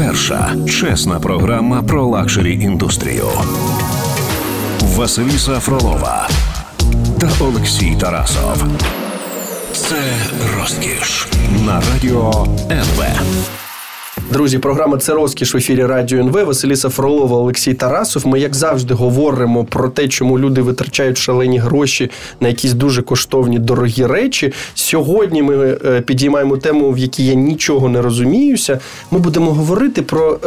Перша чесна програма про luxury індустрію. Василіса Фролова та Олексій Тарасов. Це розкіш на радіо НВ. Друзі, програма це розкіш в ефірі Радіо НВ. Василіса Фролова, Олексій Тарасов. Ми, як завжди, говоримо про те, чому люди витрачають шалені гроші на якісь дуже коштовні дорогі речі. Сьогодні ми е, підіймаємо тему, в якій я нічого не розуміюся. Ми будемо говорити про.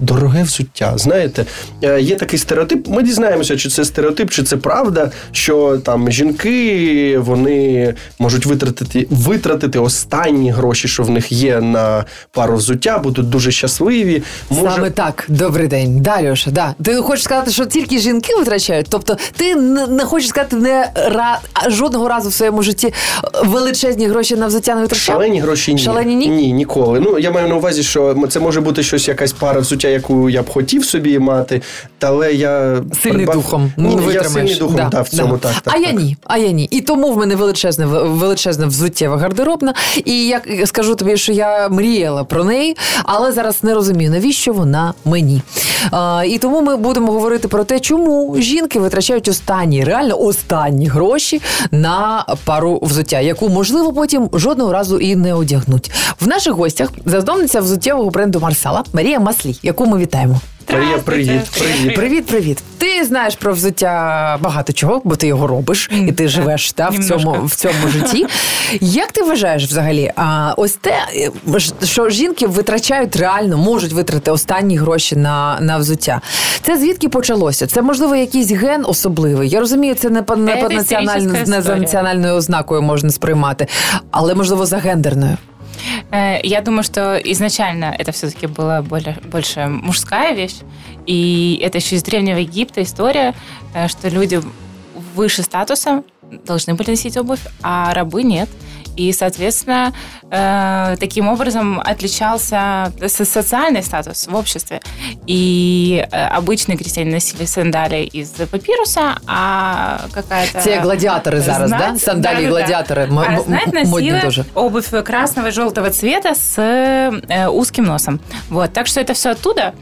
Е, дороге взуття. Знаєте, е, є такий стереотип. Ми дізнаємося, чи це стереотип, чи це правда, що там жінки вони можуть витратити витратити останні гроші, що в них є на пару взуття, будуть дуже щасливі. Може... Саме так, добрий день, Дарюша. Да. Ти хочеш сказати, що тільки жінки витрачають? Тобто, ти не хочеш сказати не ра... жодного разу в своєму житті величезні гроші на взуття не витрачав? Шалені гроші ні. Шалені ні? Ні, ніколи. Ну я маю на увазі, що це може бути щось, якась пара взуття життя, яку я б хотів собі мати, але я сильний придбав... духом. Ні, ну, я сильний духом да, да, в цьому да. так, так. А я ні, а я ні. І тому в мене величезне величезне взуттєва гардеробна. І я скажу тобі, що я мріяла про неї, але зараз не розумію, навіщо вона мені. А, І тому ми будемо говорити про те, чому жінки витрачають останні, реально останні гроші на пару взуття, яку можливо потім жодного разу і не одягнуть. В наших гостях засновниця взуттєвого бренду Марсала Марія Маслі яку ми вітаємо. Марія, привіт, привіт, привіт, привіт. Ти знаєш про взуття багато чого, бо ти його робиш і ти живеш та, в цьому в цьому житті. Як ти вважаєш взагалі? А ось те, що жінки витрачають реально, можуть витрати останні гроші на на взуття. Це звідки почалося? Це можливо якийсь ген особливий. Я розумію, це не по не по національною не за національною ознакою можна сприймати, але можливо за гендерною. Э, я думаю, что изначально это все-таки была более, больше мужская вещь. И это еще из Древнего Египта история, э, что люди выше статуса должны были носить обувь, а рабы нет. И, соответственно, э, таким образом отличался социальный статус в обществе. И э, обычные крестьяне носили сандали из папируса, а какая-то... Те гладиаторы зараз, знать, да? Сандалии да, гладиаторы. Да. А знать носила тоже. обувь красного и желтого цвета с э, узким носом. Вот. Так что это все оттуда.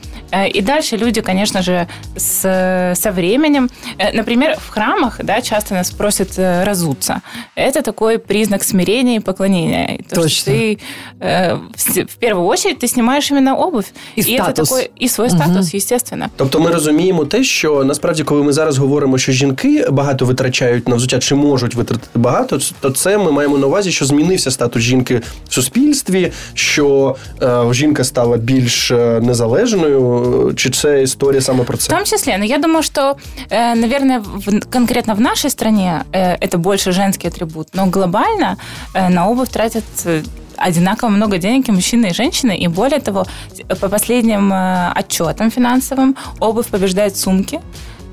И дальше люди, конечно же, с, со временем... Например, в храмах да, часто нас просят разуться. Это такой признак смирения и поклонение. То, Точно. ты э, в, в первую очередь ти знімаєш іменно обувь. І, і статус. Це такой, і свій статус, естественно. Тобто ми розуміємо те, що насправді, коли ми зараз говоримо, що жінки багато витрачають на взуття, чи можуть витратити багато, то це ми маємо на увазі, що змінився статус жінки в суспільстві, що е, жінка стала більш е, незалежною. Чи це історія саме про це? В тому числі, ну я думаю, що, э, наверное, в, конкретно в нашій стране э, это больше женский атрибут, но глобально Э, на обувь тратят э, одинаково много денег и мужчины, и женщины. И более того, по последним э, отчетам финансовым, обувь побеждает сумки.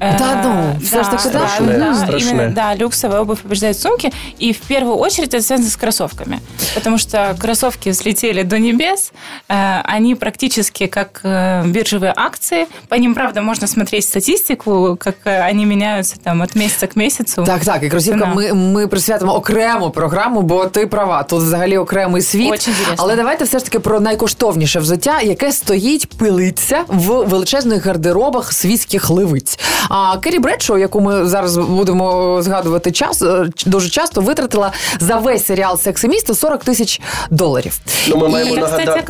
Да, ну, все да, ж таки, да, да, именно, да, люксовая обувь побеждает сумки, и в первую очередь это связано с кроссовками, потому что кроссовки взлетели до небес, э, они практически как э, биржевые акции, по ним, правда, можно смотреть статистику, как э, они меняются там от месяца к месяцу. Так, так, і кросівкам ми, ми присвятимо окрему програму, бо ти права, тут взагалі окремий світ. Очень Але давайте все ж таки про найкоштовніше взуття, яке стоїть, пилиться в величезних гардеробах світських ливиць. А Кері Бредшоу, яку ми зараз будемо згадувати час, е, дуже часто витратила за весь серіал «Секс і місто» 40 тисяч доларів. Ну, ми маємо, нагадати,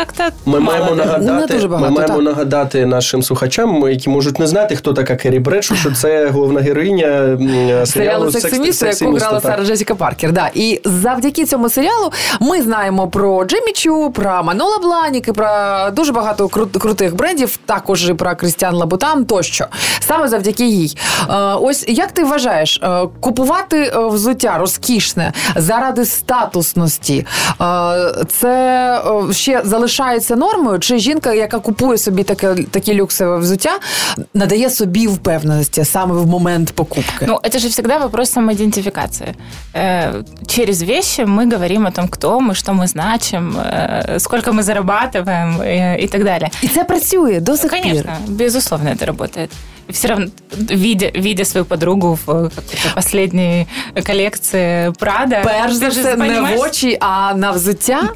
ми маємо нагадати, не багато, ми маємо нагадати нашим слухачам, які можуть не знати, хто така Кері Бредшоу, що це головна героїня серіалу «Секс і місто», яку грала Сара Джесіка Паркер. Да. І завдяки цьому серіалу ми знаємо про Джемі Чу, про Манола Бланіки, про дуже багато крутих брендів, також і про Крістіан Лабутан тощо. Саме завдяки їй. Е, ось як ти вважаєш, е, купувати е, взуття розкішне заради статусності, це ще залишається нормою? Чи жінка, яка купує собі таке такі люксове взуття, надає собі впевненості саме в момент покупки? Ну, це ж завжди вопрос самоідентифікації. Через вещи мы говорим о том, кто мы, что мы значим, сколько мы зарабатываем и так далее. И це працює до сих Конечно, пір. безусловно, это работает. все равно, видя, видя свою подругу в последней коллекции Прада, Перш за все, не в очі, а на взуття.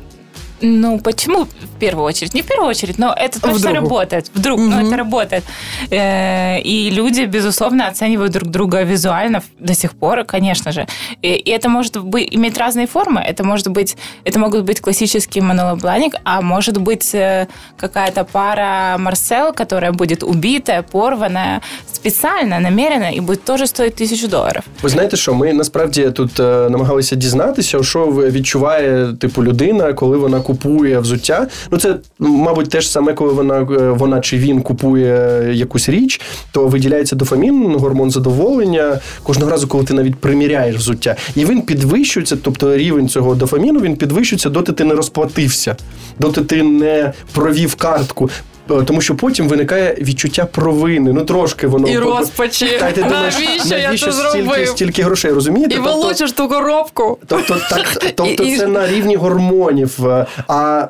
Ну, почему в первую очередь? Не в первую очередь, но это точно Вдруг. работает. Вдруг, но это работает. Э, И люди, безусловно, оценивают друг друга визуально до сих пор, конечно же. И и это может быть, иметь разные формы. Это может быть, это могут быть классический монолобланик, а может быть э, какая-то пара Марсел, которая будет убитая, порванная специально, намеренно, и будет тоже стоить тысячу долларов. Ви знаєте, що ми насправді тут е, намагалися дізнатися, що ви- відчуває типу людина, коли вона купує взуття. Ну це, мабуть, те ж саме, коли вона е, вона чи він купує якусь річ, то виділяється дофамін, гормон задоволення кожного разу, коли ти навіть приміряєш взуття. І він підвищується, тобто рівень цього дофаміну він підвищується, доти ти не розплатився, доти ти не провів картку. Е, Тому що потім виникає відчуття провини. Ну трошки воно І розпачі. Та ти думаєш, Навіщо я це стільки, зробив? стільки грошей, розумієте? І Тобто- волочиш ту коробку. Тобто, так, тобто І- і- це на рівні гормонів. А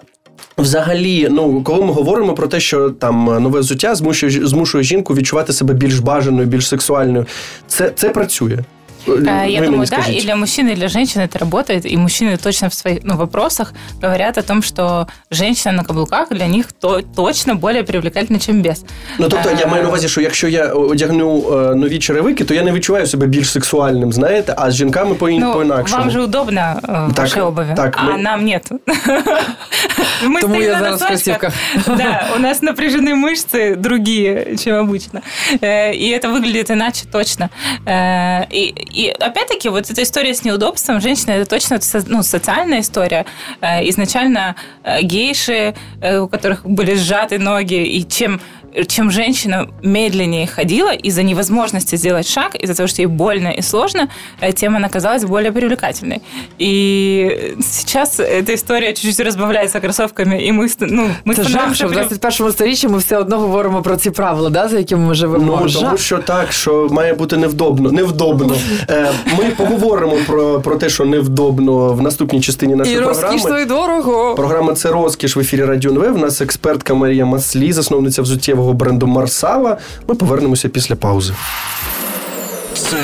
взагалі, ну коли ми говоримо про те, що там нове взуття змушує, змушує жінку відчувати себе більш бажаною, більш сексуальною, це, це працює. Э, Ви Я мені думаю, да, скажіть. и для мужчин, и для женщин это работает. И мужчины точно в своих ну, вопросах говорят о том, что женщина на каблуках для них то, точно более привлекательна, чем без. Ну тобто я Е, маю на увазі, що якщо я одягну е, нові черевики, то я не відчуваю себе більш сексуальним, знаєте, а з жінками по, Ну, по-інакшому. вам же удобно э, в Так, вашей обуви, так, а мы- нам нет. Мы Тому стоим я на зараз в носочках. кросівках. Да, у нас напряжены мышцы другие, чем обычно. Э, И это выглядит иначе точно. Э, И, и опять-таки, вот эта история с неудобством женщины, это точно со- ну, социальная история. Э, Изначально э, гейши, э, у которых были сжаты ноги, и чем чем женщина медленнее ходила из-за невозможности сделать шаг, из-за того, что ей больно и сложно, э, тем она казалась более привлекательной. И сейчас эта история чуть-чуть разбавляется кроссовками, и мы, ст- ну, мы Це жах, становимся що в прям- 21 сторіччі ми все одно говоримо про ці правила, да, за якими ми живемо. Ну, тому жах. що так, що має бути невдобно. Невдобно. Е, Ми поговоримо про, про те, що невдобно в наступній частині нашої І програми. розкішно, і дорого. Програма це розкіш в ефірі Радіо НВ. У нас експертка Марія Маслі, засновниця взуттєвого бренду Марсала. Ми повернемося після паузи. Це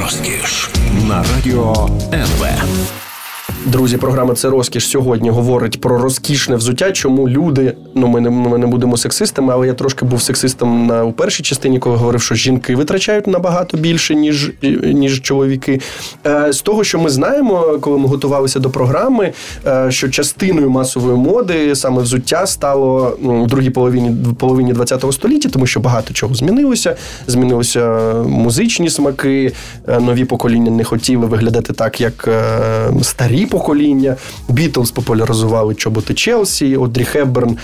розкіш на радіо НВ. Друзі, програма це розкіш сьогодні говорить про розкішне взуття. Чому люди, ну ми не, ми не будемо сексистами, але я трошки був сексистом на у першій частині, коли говорив, що жінки витрачають набагато більше, ніж, ніж чоловіки. Е, з того, що ми знаємо, коли ми готувалися до програми, е, що частиною масової моди саме взуття стало у другій половині половині ХХ століття, тому що багато чого змінилося. Змінилися музичні смаки, е, нові покоління не хотіли виглядати так, як е, старі покоління. Бітлз популяризували чоботи Челсі, Одрі Хепберн,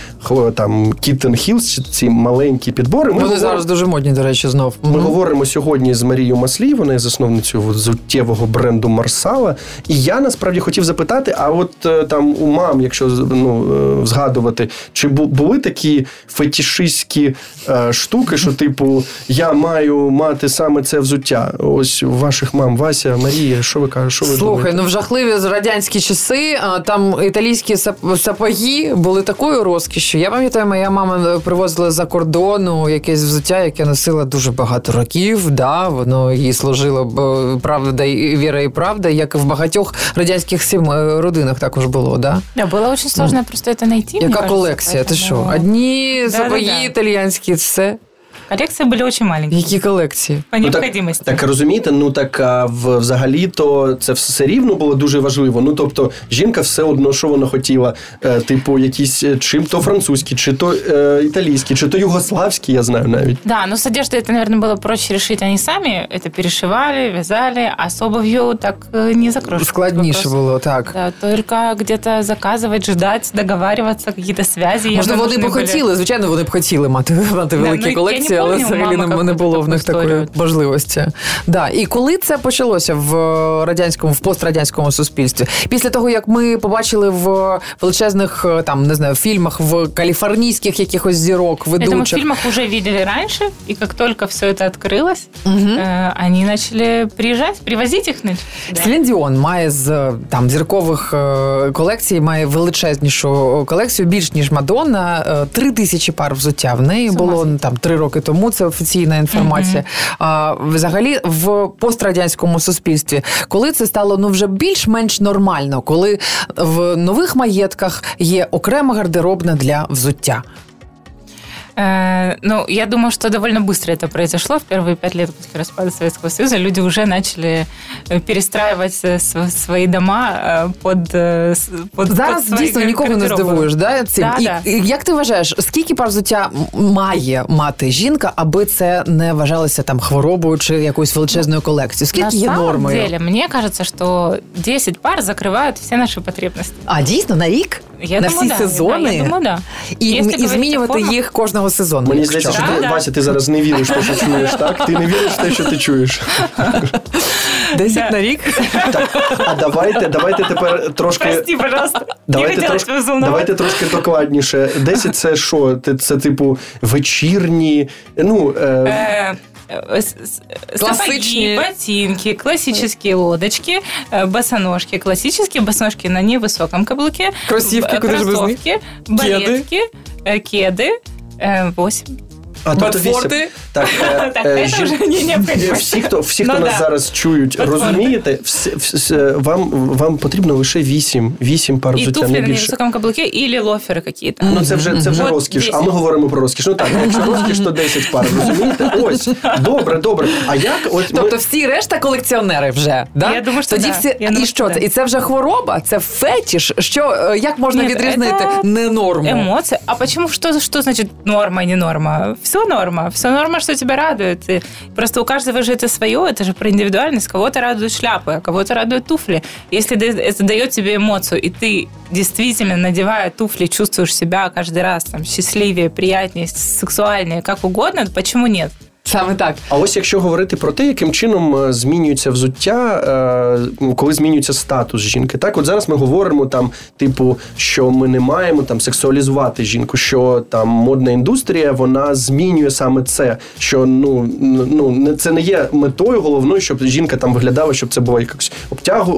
там kitten heels, ці маленькі підбори. Ми Вони говоримо- зараз дуже модні, до речі, знов. ми Мгм. говоримо сьогодні з Марією Маслій, вона є засновницею взуттєвого бренду Марсала. І я насправді хотів запитати: а от е, там у мам, якщо ну, е, згадувати, чи були такі фетішистські е, штуки, що, типу, я маю мати саме це взуття? Ось у ваших мам, Вася, Марія, що ви кажете? Що ви Слухай, думаєте? ну в жахливі з радянські часи а, там італійські сап- сапоги були такою розкішю. Я пам'ятаю, моя мама привозила за кордону якесь взуття, яке носила дуже багато років. Да, воно їй служило б, правда і віра, і правда, як і в багатьох радянських сім е, родинах також було. Да? Да, было очень сложно просто это найти. мне Яка кажется, колекція? Ти поэтому- що? Одні Да-да-да. сапоги італійські, все. Коллекции были очень маленькие. Які колекції? По Ну, так, необходимости. так розумієте, ну так а, в, взагалі-то це все рівно було дуже важливо. Ну тобто, жінка все одно, що вона хотіла, е, типу, якісь е, чим то французькі, чи то е, італійські, чи то югославські, я знаю навіть. Да, но с одеждой это, наверное, было проще решить. Они сами это перешивали, вязали, а с обувью так э, не закроешь. Складніше вопрос. було, так. Да, только где-то заказывать, ждать, договариваться, какие-то связи. явно Можливо, вони б нужны были. хотіли, звичайно, вони б хотіли мати, мати Да, великі ну, я колекції, не але помню, взагалі мама не, не какую-то було в таку них такої історію. можливості. Да. І коли це почалося в радянському, в пострадянському суспільстві? Після того, як ми побачили в величезних е, там не знаю, фільмах, в каліфорнійських якихось зірок, Это мы в ведучих. фильмах уже видели раньше, и как только все это открылось, Мгм. э, они начали приезжать, привозить их. значит, да. Селін Діон має з там зіркових е, колекцій, має величезнішу колекцію, більш ніж Мадонна. Е, Три тисячі пар взуття. В неї З ума було зійти. там три роки роки тому. Це офіційна інформація. Mm-hmm. А, Взагалі, в пострадянському суспільстві, коли це стало ну вже більш-менш нормально, коли в нових маєтках є окрема гардеробна для взуття. Э, ну, я думаю, что довольно быстро это произошло. В первые пять лет после распада Советского Союза люди уже начали э, перестраювати э, свої дома под, под Зараз под дійсно нікого не здивуєш, да, цим? Да, і, да. і як ти вважаєш, скільки пар взуття має мати жінка, аби це не вважалося там хворобою чи якоюсь величезною колекцією? Скільки на є нормою? На деле, мені кажется, що 10 пар закривають всі наші потребності. А дійсно на рік? Я на думаю, всі да. сезони? Да, я думаю, да. І, і змінювати їх кожного сезону. Мені здається, що ти, Вася, ти зараз не віриш те, що чуєш, так? Ти не віриш в те, що ти чуєш. Десять на рік. Так, а давайте, давайте тепер трошки. Пожалуйста. Давайте, трошки, давайте трошки докладніше. Десять це що? Це, типу, вечірні. Ну, е... Классичные ботинки, классические лодочки, босоножки, классические босоножки на невысоком каблуке, кроссовки, кроссовки, балетки, кеды, 8. А тобто Батфорди? Так, е, так е, це вже не необхідно. Всі, хто, всі, хто ну, нас зараз чують, розумієте, всі, вам, вам потрібно лише вісім, вісім пар взуття, не більше. на високому каблуке, і лофери якісь. Ну, це вже, це вже розкіш, а ми говоримо про розкіш. Ну так, якщо розкіш, то 10 пар, розумієте? Ось, добре, добре. А як? От тобто всі решта колекціонери вже, да? Я думаю, що Тоді всі... І що це? І це вже хвороба? Це фетіш? Що, е, як можна відрізнити не норму? Емоції. А почему, що, що значить норма, не норма? Все норма, все норма, что тебя радует. И просто у каждого же это свое, это же про индивидуальность. Кого-то радуют шляпы, а кого-то радуют туфли. Если это дает тебе эмоцию, и ты действительно, надевая туфли, чувствуешь себя каждый раз там, счастливее, приятнее, сексуальнее, как угодно, почему нет? Саме так. А ось якщо говорити про те, яким чином е, змінюється взуття, е, коли змінюється статус жінки, так от зараз ми говоримо там, типу, що ми не маємо там сексуалізувати жінку, що там модна індустрія вона змінює саме це. Що ну ну це не є метою головною, щоб жінка там виглядала, щоб це було якось обтягу,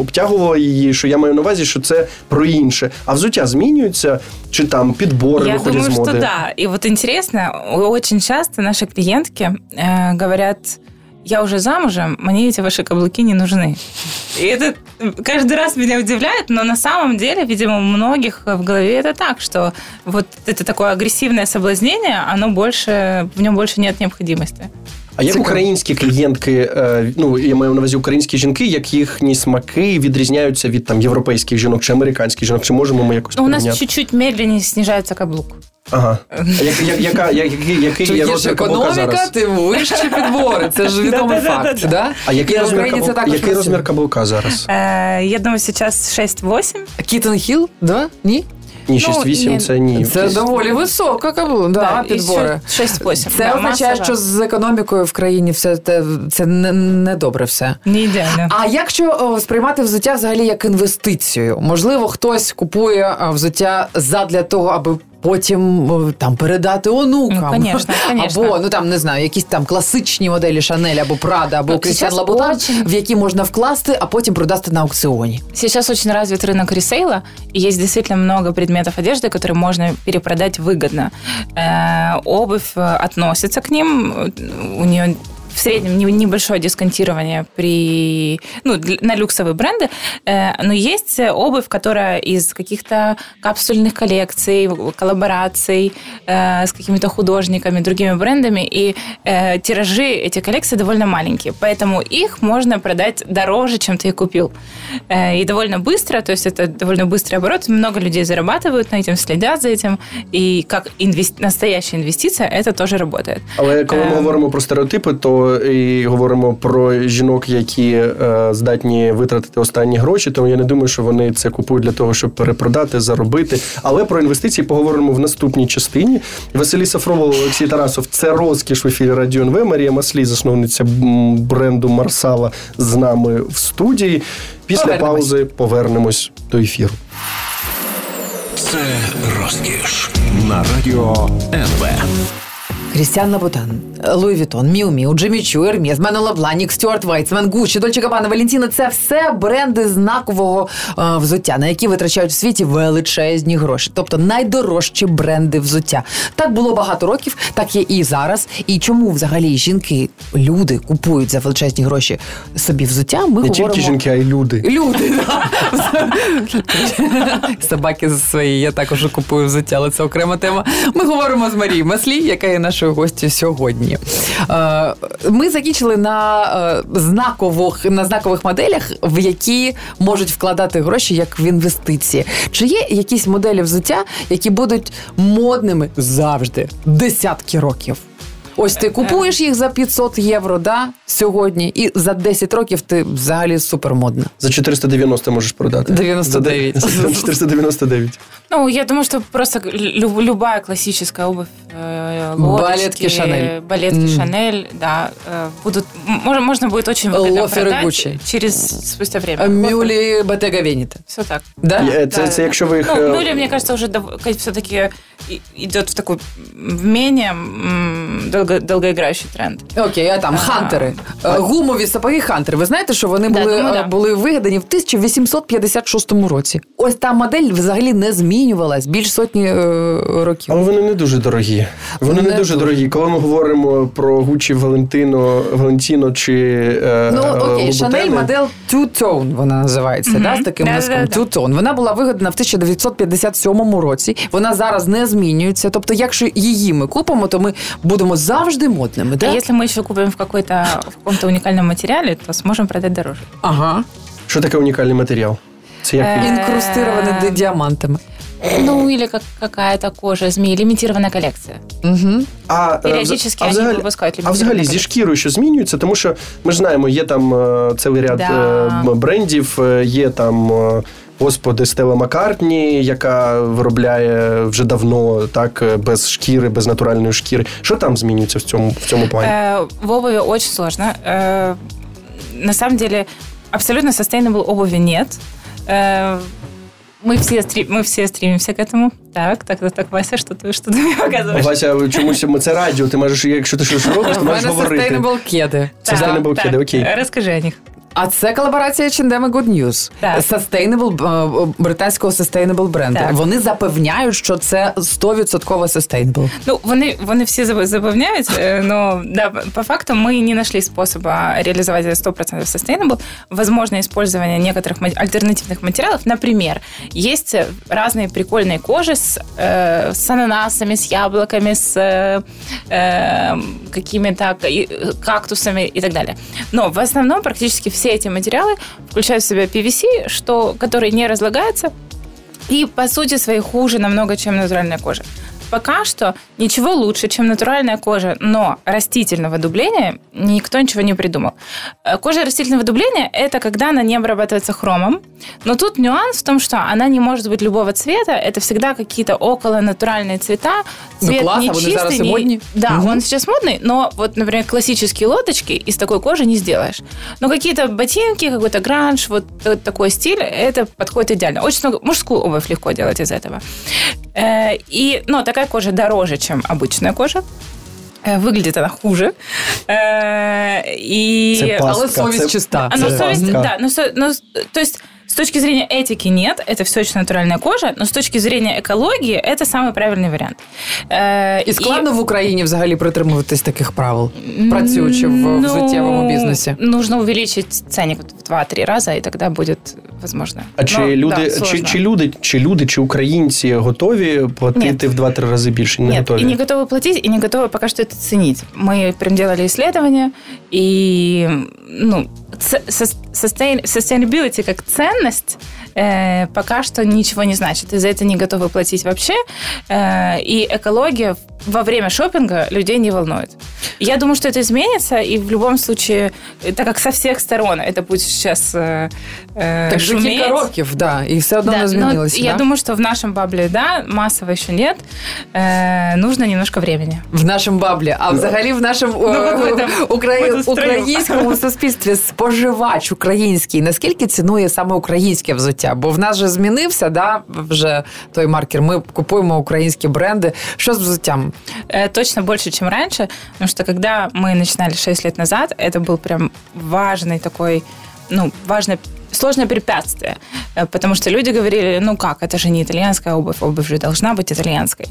обтягувало її. Що я маю на увазі, що це про інше. А взуття змінюється чи там підбори я виходять думаю, з моди? Що да. І от інтересно, очень часто наші клієнтки э, говорят, я уже замужем, мне эти ваши каблуки не нужны. И это каждый раз меня удивляет, но на самом деле, видимо, у многих в голове это так, что вот это такое агрессивное соблазнение, оно больше, в нем больше нет необходимости. А як українські клієнтки, ну я маю на увазі українські жінки, як їхні смаки відрізняються від там європейських жінок чи американських жінок? Чи можемо ми якось У нас чуть-чуть медленнее снижається каблук. Ага. Як, яка, який, який є розмір каблука зараз? тим вище підбори. Це ж відомий факт. Да? А який розмір, каблук, який розмір каблука зараз? Я думаю, зараз 6-8. Кітон Хіл? Да? Ні? Ні, 6-8 ну, це ні. Це доволі висока каблук, да, да, підбори. 6-8. Це да, означає, що з економікою в країні все це, це не, не добре все. Не ідеально. А якщо о, сприймати взуття взагалі як інвестицію, можливо, хтось купує взуття задля того, аби потім там передати онукам. Ну, конечно, конечно. Або ну там не знаю, якісь там класичні моделі Шанель або Прада, або Крістіан Лабутан, очень... в які можна вкласти, а потім продати на аукціоні. Сейчас очень развит рынок ресейла, и есть действительно много предметов одежды, которые можно перепродать выгодно. Э, обувь относится к ним, у нее в среднем небольшое дисконтирование при, ну, на люксовые бренды, э, но есть обувь, которая из каких-то капсульных коллекций, коллабораций э, с какими-то художниками, другими брендами, и э, тиражи эти коллекции довольно маленькие, поэтому их можно продать дороже, чем ты их купил. И довольно быстро, то есть это довольно быстрый оборот, много людей зарабатывают на этом, следят за этим, и как инвести... настоящая инвестиция, это тоже работает. Але коли ми говоримо про стереотипи, то і говоримо про жінок, які е, здатні витратити останні гроші, тому я не думаю, що вони це купують для того, щоб перепродати, заробити. Але про інвестиції поговоримо в наступній частині. Василій Сафрова, Олексій Тарасов, це розкіш в ефірі Радіо НВ. Марія Маслій, засновниця бренду Марсала, з нами в студії. Після повернемось. паузи повернемось до ефіру. Це розкіш на радіо НВ. Крістіан Лубутен, Луї Віттон, Міу Міу, Джиммі Чу, Ермес, Маноло Бланік, Стюарт Вайтсман, Гуччі, Дольче Габбана, Валентіна – це все бренди знакового е, взуття, на які витрачають в світі величезні гроші. Тобто найдорожчі бренди взуття. Так було багато років, так є і зараз. І чому взагалі жінки, люди купують за величезні гроші собі взуття? Ми Не говоримо... тільки жінки, а й люди. Люди, да. собаки свої. Я також купую взуття, але це окрема тема. Ми говоримо з Марією Маслій, яка є нашою гостю сьогодні. Е, Ми закінчили на е, знакових на знакових моделях, в які можуть вкладати гроші як в інвестиції. Чи є якісь моделі взуття, які будуть модними завжди десятки років? Ось ти купуєш їх за 500 євро, да, сьогодні, і за 10 років ти взагалі супермодна. За 490 можеш продати. 99. За де- за 499. Ну, я думаю, что просто лю- любая классическая обувь, э, лодочки, Балетки Шанель. балетки. Шанель, да, э, будут, можно, можно будет очень выгодно Лоферы продать Гуччи. через спустя время. Мюлі Батега Веніта. Все так. Да? Це, це якщо ви їх. Ну, е, Мюлли, мне кажется, уже все-таки идет в такой в менее долго, долгоиграющий тренд. Окей, а там А. хантери. Е, Гумові сапоги хантери. Ви знаєте, що вони Да, були, думаю, е, да. були вигадані в 1856 році. Ось та модель взагалі не змінювалась більш сотні е, років. Але вони не дуже дорогі. Вони не, Не дуже дуже. дорогі. Коли ми говоримо про Гуччі Валентино, Валентіно чи е, Ну окей, Шанель модель Two Tone вона називається, да, з таким носком. Two Tone. Вона була вигадана в 1957 році. Вона зараз не змінюється. Тобто, якщо її ми купимо, то ми будемо завжди модними. Да? А если мы еще купим в, какой-то, в каком-то уникальном материале, то сможем продать дороже. Ага. Що таке унікальний матеріал? Це як Е. Інкрустирований діамантами. Ну, или как какая-то кожа змеи, лимитированная коллекция. Угу. А, е, Періодически а вони взагалі, випускають а взагалі зі лімітовані шкірою що змінюється, тому що ми ж знаємо, є там е, цілий ряд Да. е, брендів, е, є там. е, Господи, Стела Маккартні, яка виробляє вже давно так е, без шкіри, без натуральної шкіри. Що там змінюється в цьому в цьому плані? Э, в обуви очень сложно. Э, на самом деле, абсолютно sustainable обуви нет. Э, мы все, стри- мы все стремимся к этому. Так, так, так, так, Вася, что ты, что ты мне показываешь? Вася, чомусь ми це радіо. Ти можеш, якщо ти щось робиш, ти У можеш мене говорити. sustainable кеди. Це Sustainable так, Kid, окей. Расскажи о них. А це колаборація H&M і Good News. Так. Sustainable, е, британського sustainable бренду. Так. Вони запевняють, що це 100% sustainable. Ну, вони, вони всі заб- запевняють, е, но да, по факту мы не нашли способа реализовать это 100% sustainable. Возможно использование некоторых ма- альтернативных материалов. Например, есть разные прикольные кожи с, э, с ананасами, с яблоками, с э, э, какими-то к- и- кактусами и так далее. Но в основном практически все эти материалы включают в себя PVC, что, который не разлагается, и по сути своей хуже намного, чем натуральная кожа. Пока что ничего лучше, чем натуральная кожа, но растительного дубления никто ничего не придумал. Э, Кожа растительного дубления – это когда она не обрабатывается хромом, но тут нюанс в том, что она не может быть любого цвета, это всегда какие-то около натуральные цвета, Ну, цвет класс, а не вони чистый, не- модні. Да, Мгм. он сейчас модный, но вот, например, классические лодочки из такой кожи не сделаешь. Но какие-то ботинки, какой-то гранж, вот т- такой стиль, это подходит идеально. Очень много мужскую обувь легко делать из этого. Э, И, но такая кожа дороже, чем обычная кожа. Э, Выглядит она хуже. Э, И... Це пастка, але совість це- чиста. А, ну, Це совесть, пастка. да, ну, со- ну, с- то есть с точки зрения этики нет, это все очень натуральная кожа, но с точки зрения экологии это самый правильный вариант. Э, І складно в Україні взагалі притримуватись таких правил, працюючи в Ну, взуттєвому бізнесі. Нужно увеличить ценник вот в 2-3 раза, и тогда будет возможно. А чи Но, люди, да, чи, сложно. чи люди, чи люди, чи українці готові платити в 2-3 рази більше? Не Нет, готові. и не готовы платить, и не готовы пока что это ценить. Мы прям делали исследования, и ну, ц- сос- sustain- sustainability как ценность э, пока что ничего не значит. И за это не готовы платить вообще. Э, и экология во время шопинга людей не волнует. Я думаю, что это изменится, и в любом случае, так как со всех сторон это будет сейчас э, э, Так же шуметь, кілька років, да, і все одно да, не но змінилося. я да? думаю, что в нашем бабле, да, массово еще нет. Э, нужно немножко времени. В нашому баблі, а взагалі в нашому Ну, е, какой-то украї- какой-то строю. українському суспільстві споживач український. Наскільки цінує саме українське взуття? Бо в нас же змінився, да, вже той маркер. Ми купуємо українські бренди. Що з взуттям? чем? Э, точно больше, чем раньше, потому что когда мы начинали 6 лет назад, это был прям важный такой, ну, важный сложное препятствие, э, потому что люди говорили, ну как, это же не итальянская обувь, обувь же должна быть итальянской.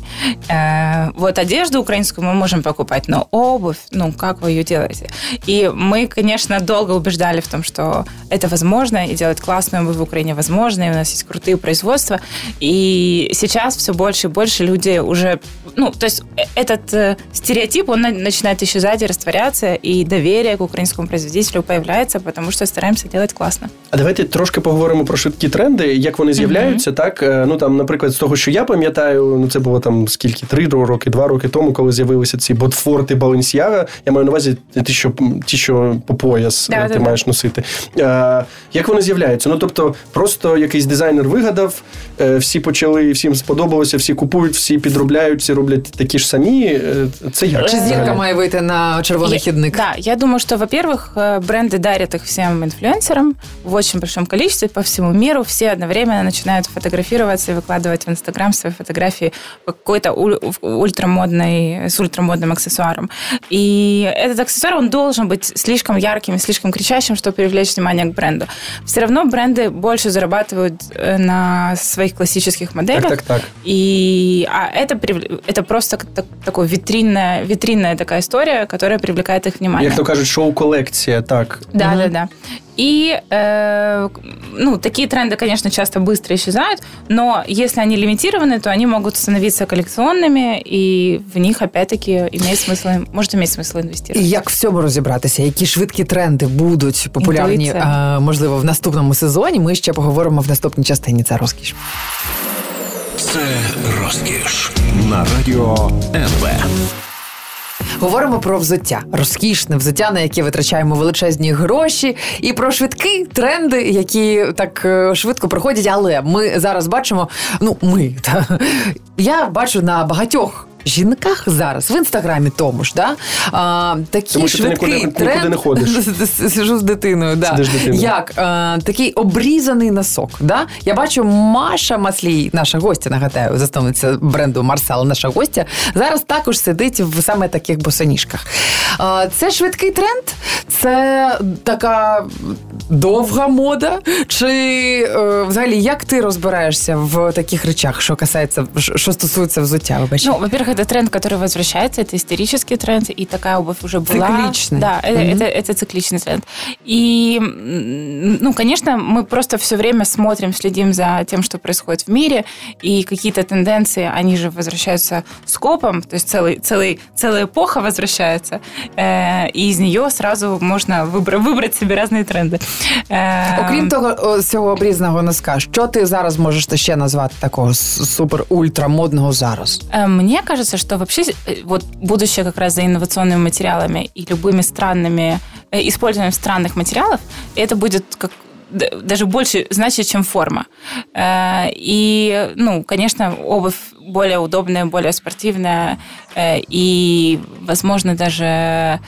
Э, вот одежду украинскую мы можем покупать, но обувь, ну как вы ее делаете? И мы, конечно, долго убеждали в том, что это возможно, и делать классную обувь в Украине возможно, и у нас есть крутые производства. И сейчас все больше и больше люди уже, ну, то есть э, этот стереотип, он начинает исчезать и растворяться, и доверие к украинскому производителю появляется, потому что стараемся делать классно. А давай Давайте трошки поговоримо про швидкі тренди, як вони з'являються. Mm-hmm. Так, е, ну там, наприклад, з того, що я пам'ятаю, ну це було там скільки три роки, два роки тому, коли з'явилися ці ботфорти Баленсіага. Я маю на увазі ті, що ті, що по пояс да, ти да, маєш носити. А, Як вони з'являються? Ну тобто, просто якийсь дизайнер вигадав, е, всі почали, всім сподобалося, всі купують, всі підробляють, всі роблять такі ж самі. Е, це як? Чи зірка має вийти на червоний хідник? Да, я думаю, що, во-первых, бренды дарят их всем инфлюенсерам в очень большом количестве по всему миру. Все одновременно начинают фотографироваться и выкладывать в Инстаграм свои фотографии какой-то ультрамодной, с ультрамодным аксессуаром. И этот аксессуар, он должен быть слишком ярким и слишком кричащим, чтобы привлечь внимание к бренду. Все равно бренды больше зарабатывают э, на своих классических моделях. Так, так, так. И а это, это просто так, такой витринная, витринная такая история, которая привлекает их внимание. Як то кажуть, шоу-коллекция, так. Да, угу. да, да. И э, ну, такие тренды, конечно, часто быстро исчезают, но если они лимитированы, то они могут становиться коллекционными, и в них, опять-таки, имеет смысл, может иметь смысл інвестувати. Як в цьому розібратися? Які швидкі тренди будуть популярні, а, можливо, в наступному сезоні? Ми ще поговоримо в наступній частині. Це розкіш. Це розкіш на радіо НВ. Говоримо про взуття, розкішне взуття, на яке витрачаємо величезні гроші, і про швидкі тренди, які так е, швидко проходять. Але ми зараз бачимо. Ну, ми та я бачу на багатьох жінках зараз в інстаграмі тому ж, да? а, такі Тому що швидкий ти нікуди, тренд, нікуди не ходиш. Сижу з дитиною, да. дитиною. Як а, такий обрізаний носок. Да? Я бачу, Маша Маслій, наша гостя, нагадаю, засновниця бренду Марсал, наша гостя, зараз також сидить в саме таких босоніжках. А, це швидкий тренд, це така довга мода. Чи е, взагалі як ти розбираєшся в таких речах, що касається, що стосується взуття? Вибач? Ну, во-первых, это тренд, который возвращается, это исторический тренд, и такая обувь уже была. Цикличный. Да, mm-hmm. это, это цикличный тренд. И, ну, конечно, мы просто все время смотрим, следим за тем, что происходит в мире, и какие-то тенденции, они же возвращаются скопом, то есть целый, целый, целая эпоха возвращается, э, и из нее сразу можно выбрать, выбрать себе разные тренди. Э, Окрім того, цього обрізаного носка, що ти зараз можеш ще назвати такого супер-ультра модного зараз? Э, мне кажется, что вообще вот будущее как раз за инновационными материалами и любыми странными, использованием странных материалов, это будет как даже больше значит, чем форма. И, ну, конечно, обувь более удобная, более спортивная, и, возможно, даже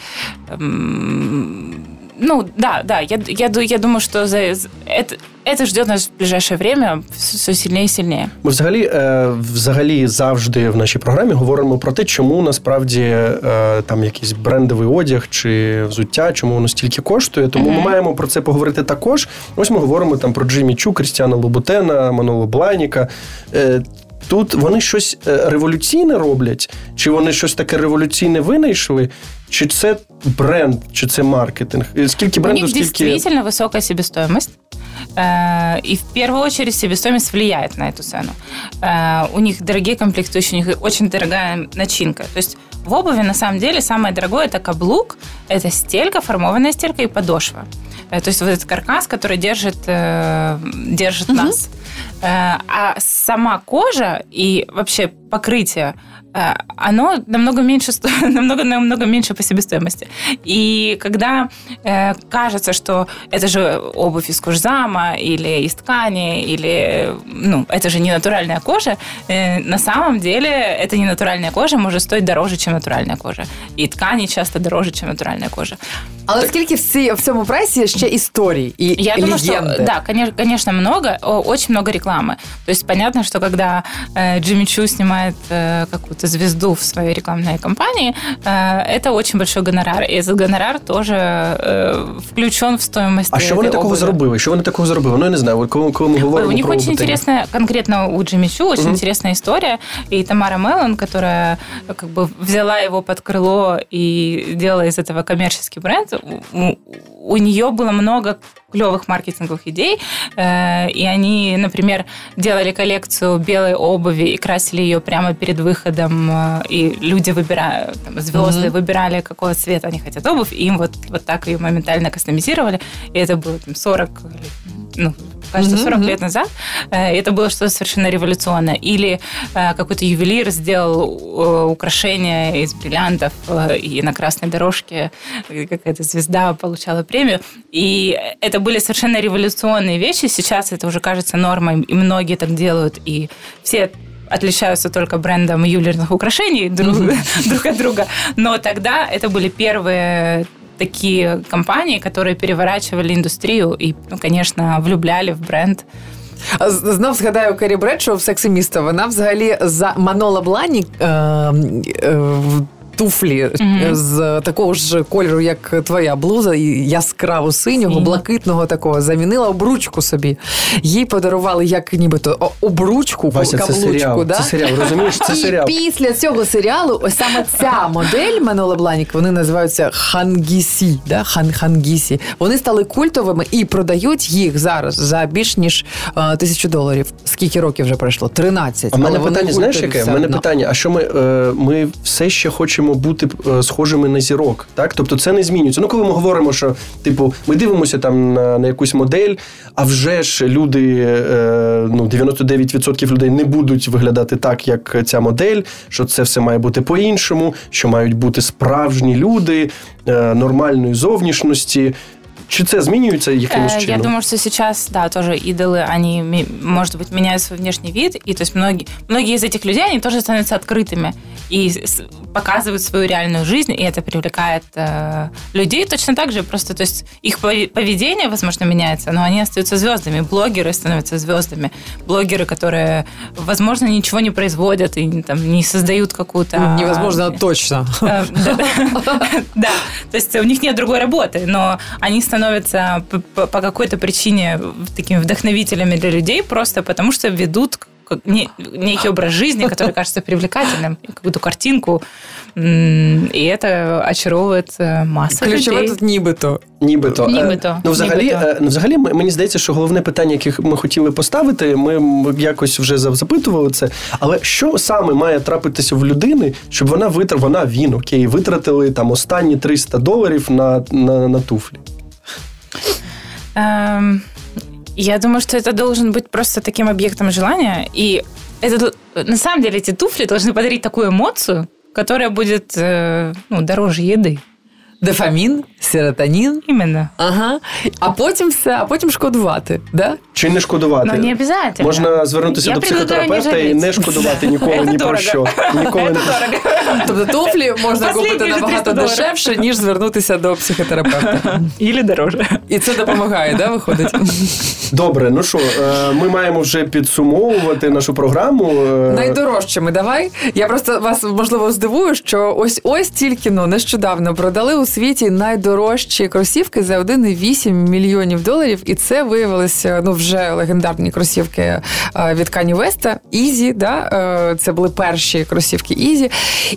ну, да, да. Я, я, я думаю, що за это, это ждет нас в ближайшее время все сильніше і сильніше. Ми взагалі, е, взагалі завжди в нашій програмі говоримо про те, чому насправді е, там якийсь брендовий одяг чи взуття, чому воно стільки коштує. Тому mm-hmm. ми маємо про це поговорити також. Ось ми говоримо там про Джимі Чу, Крістіана Лобутена, Маноло Блайніка. Е, тут вони щось революційне роблять, чи вони щось таке революційне винайшли, чи це бренд, чи це маркетинг? Скільки бренду, У них скільки... действительно высокая себестоимость. Э, и в первую очередь себестоимость влияет на эту цену. Э, у них дорогие комплектующие, у них очень дорогая начинка. То есть в обуви на самом деле самое дорогое это каблук, это стелька, формованная стелька и подошва. Э, то есть вот этот каркас, который держит, держит угу. нас. А сама кожа и вообще покрытие Э, оно намного меньше, намного, намного меньше по себестоимости. И когда э, кажется, что это же обувь из кожзама или из ткани, или ну, это же не натуральная кожа, э, на самом деле это не натуральная кожа может стоить дороже, чем натуральная кожа. И ткани часто дороже, чем натуральная кожа. Але так... скільки всі, в цьому прайсі ще историй и Я думаю, легенды? что да, конечно, конечно много, очень много рекламы. то есть понятно, что когда э, Джимми Чу снимает э, какую-то звезду в своей рекламной кампании, э, это очень большой гонорар. И этот гонорар тоже э, включен в стоимость. А що вони такого обуви. зробили? Що вони такого зробили? Ну я не знаю. От коли, коли ми Ой, говоримо у них про очень Ботані. интересная, конкретно у Джимми Чу, очень Мгм. интересная история. И Тамара Меллон, которая как бы взяла его под крыло и делала из этого коммерческий бренд, у, у нее было много клевых маркетинговых идей, э, и они, например, делали коллекцию белой обуви и красили ее прямо перед выходом, э, и люди выбирают, там, звезды выбирали, какого цвета они хотят обувь, и им вот, вот так ее моментально кастомизировали, и это было там 40, ну, кажется, Мгм, 40 мгм. лет назад. Э, Это было что-то совершенно революционное. Или э, какой-то ювелир сделал э, украшение из бриллиантов, и на красной дорожке какая-то звезда получала премию. И это были совершенно революционные вещи. Сейчас это уже кажется нормой, и многие так делают, и все отличаются только брендом ювелирных украшений друг, друг от друга. Но тогда это были первые такие компании, которые переворачивали индустрию и, ну, конечно, влюбляли в бренд. А з- Знов згадаю Кері Бредшоу в «Сексі міста». Вона взагалі за Манола Блані е, е, в туфлі Мгм. з такого ж кольору, як твоя блуза, і яскраво синього, блакитного такого, замінила обручку собі. Їй подарували як нібито обручку, Вася, це серіал. да? Це серіал, розумієш? Це і після цього серіалу ось саме ця модель Маноло Бланік, вони називаються хангісі. Да? Хан хангісі. Вони стали культовими і продають їх зараз за більш ніж е, тисячу доларів. Скільки років вже пройшло? 13. А в мене питання, знаєш, яке? У мене питання: а що ми, е, ми все ще хочемо бути е, схожими на зірок? Так? Тобто це не змінюється. Ну, коли ми говоримо, що типу, ми дивимося там на, на якусь модель, а вже ж люди, е, ну, 99% людей не будуть виглядати так, як ця модель, що це все має бути по-іншому, що мають бути справжні люди е, нормальної зовнішності. Чи це змінюється якимось чином? Я думаю, что сейчас, да, тоже идолы, они, может быть, меняют свой внешний вид, и то есть многие, многие из этих людей, они тоже становятся открытыми и показывают свою реальную жизнь, и это привлекает э, людей точно так же, просто, то есть их пове- поведение, возможно, меняется, но они остаются звездами, блогеры становятся звездами, блогеры, которые, возможно, ничего не производят и там не создают какую-то... Невозможно точно. Э, Да, то есть у них нет другой работы, но они становятся п- по по какой-то причине такими вдохновителями для людей просто потому, что ведут как не- некий образ жизни, который кажется привлекательным, какую-то картинку, м, и это очаровывает э, массу Ключове людей. тут нібито. Нібито. Нібито. Е, Ну, взагалі, Нібито. е, ну, взагалі, м- мені здається, що головне питання, яке ми хотіли поставити, ми м, якось вже за- запитували це. Але що саме має трапитися в людини, щоб вона витратила, вона він, окей, витратили там останні 300 доларів на, на, на туфлі? Эм, Я думаю, что это должен быть просто таким объектом желания. И это, на самом деле эти туфли должны подарить такую эмоцию, которая будет э, ну, дороже еды. Дофамін, серотонін. Именно. Ага. А потім все, а потім шкодувати. Да? Чи не шкодувати? Но не обязательно. Можна звернутися Я до психотерапевта і не шкодувати ніколи ні про що. Ніколи не Тобто туфлі можна купити набагато дешевше, ніж звернутися до психотерапевта. Или дороже. І це допомагає, да, виходить? Добре, ну що, е, ми маємо вже підсумовувати нашу програму. Е, Найдорожчими давай. Я просто вас можливо здивую, що ось ось тільки ну нещодавно продали у світі найдорожчі кросівки за 1,8 мільйонів доларів, і це виявилися ну вже легендарні кросівки е, від Каньє Веста. Yeezy, да е, це були перші кросівки Yeezy,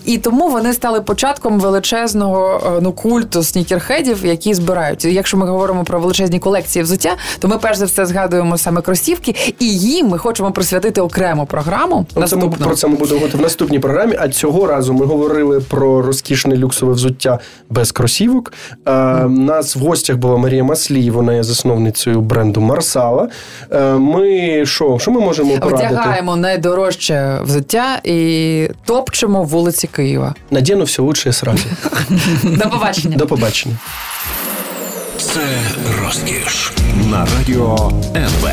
і тому вони стали початком величезного е, ну культу снікерхедів, які збирають. Якщо ми говоримо про величезні колекції взуття, то ми перш за все згадуємо саме кросівки, і їм ми хочемо присвятити окрему програму. Ну, це ми, про це ми будемо говорити в наступній програмі. А цього разу ми говорили про розкішне люксове взуття без кросівок. Е, У нас в гостях була Марія Маслій, вона є засновницею бренду Марсала. Е, ми що? Що ми можемо порадити? Вдягаємо найдорожче взуття і топчемо вулиці Києва. Надіну все лучше сразу. До побачення. До побачення. Це розкіш на радіо НВ.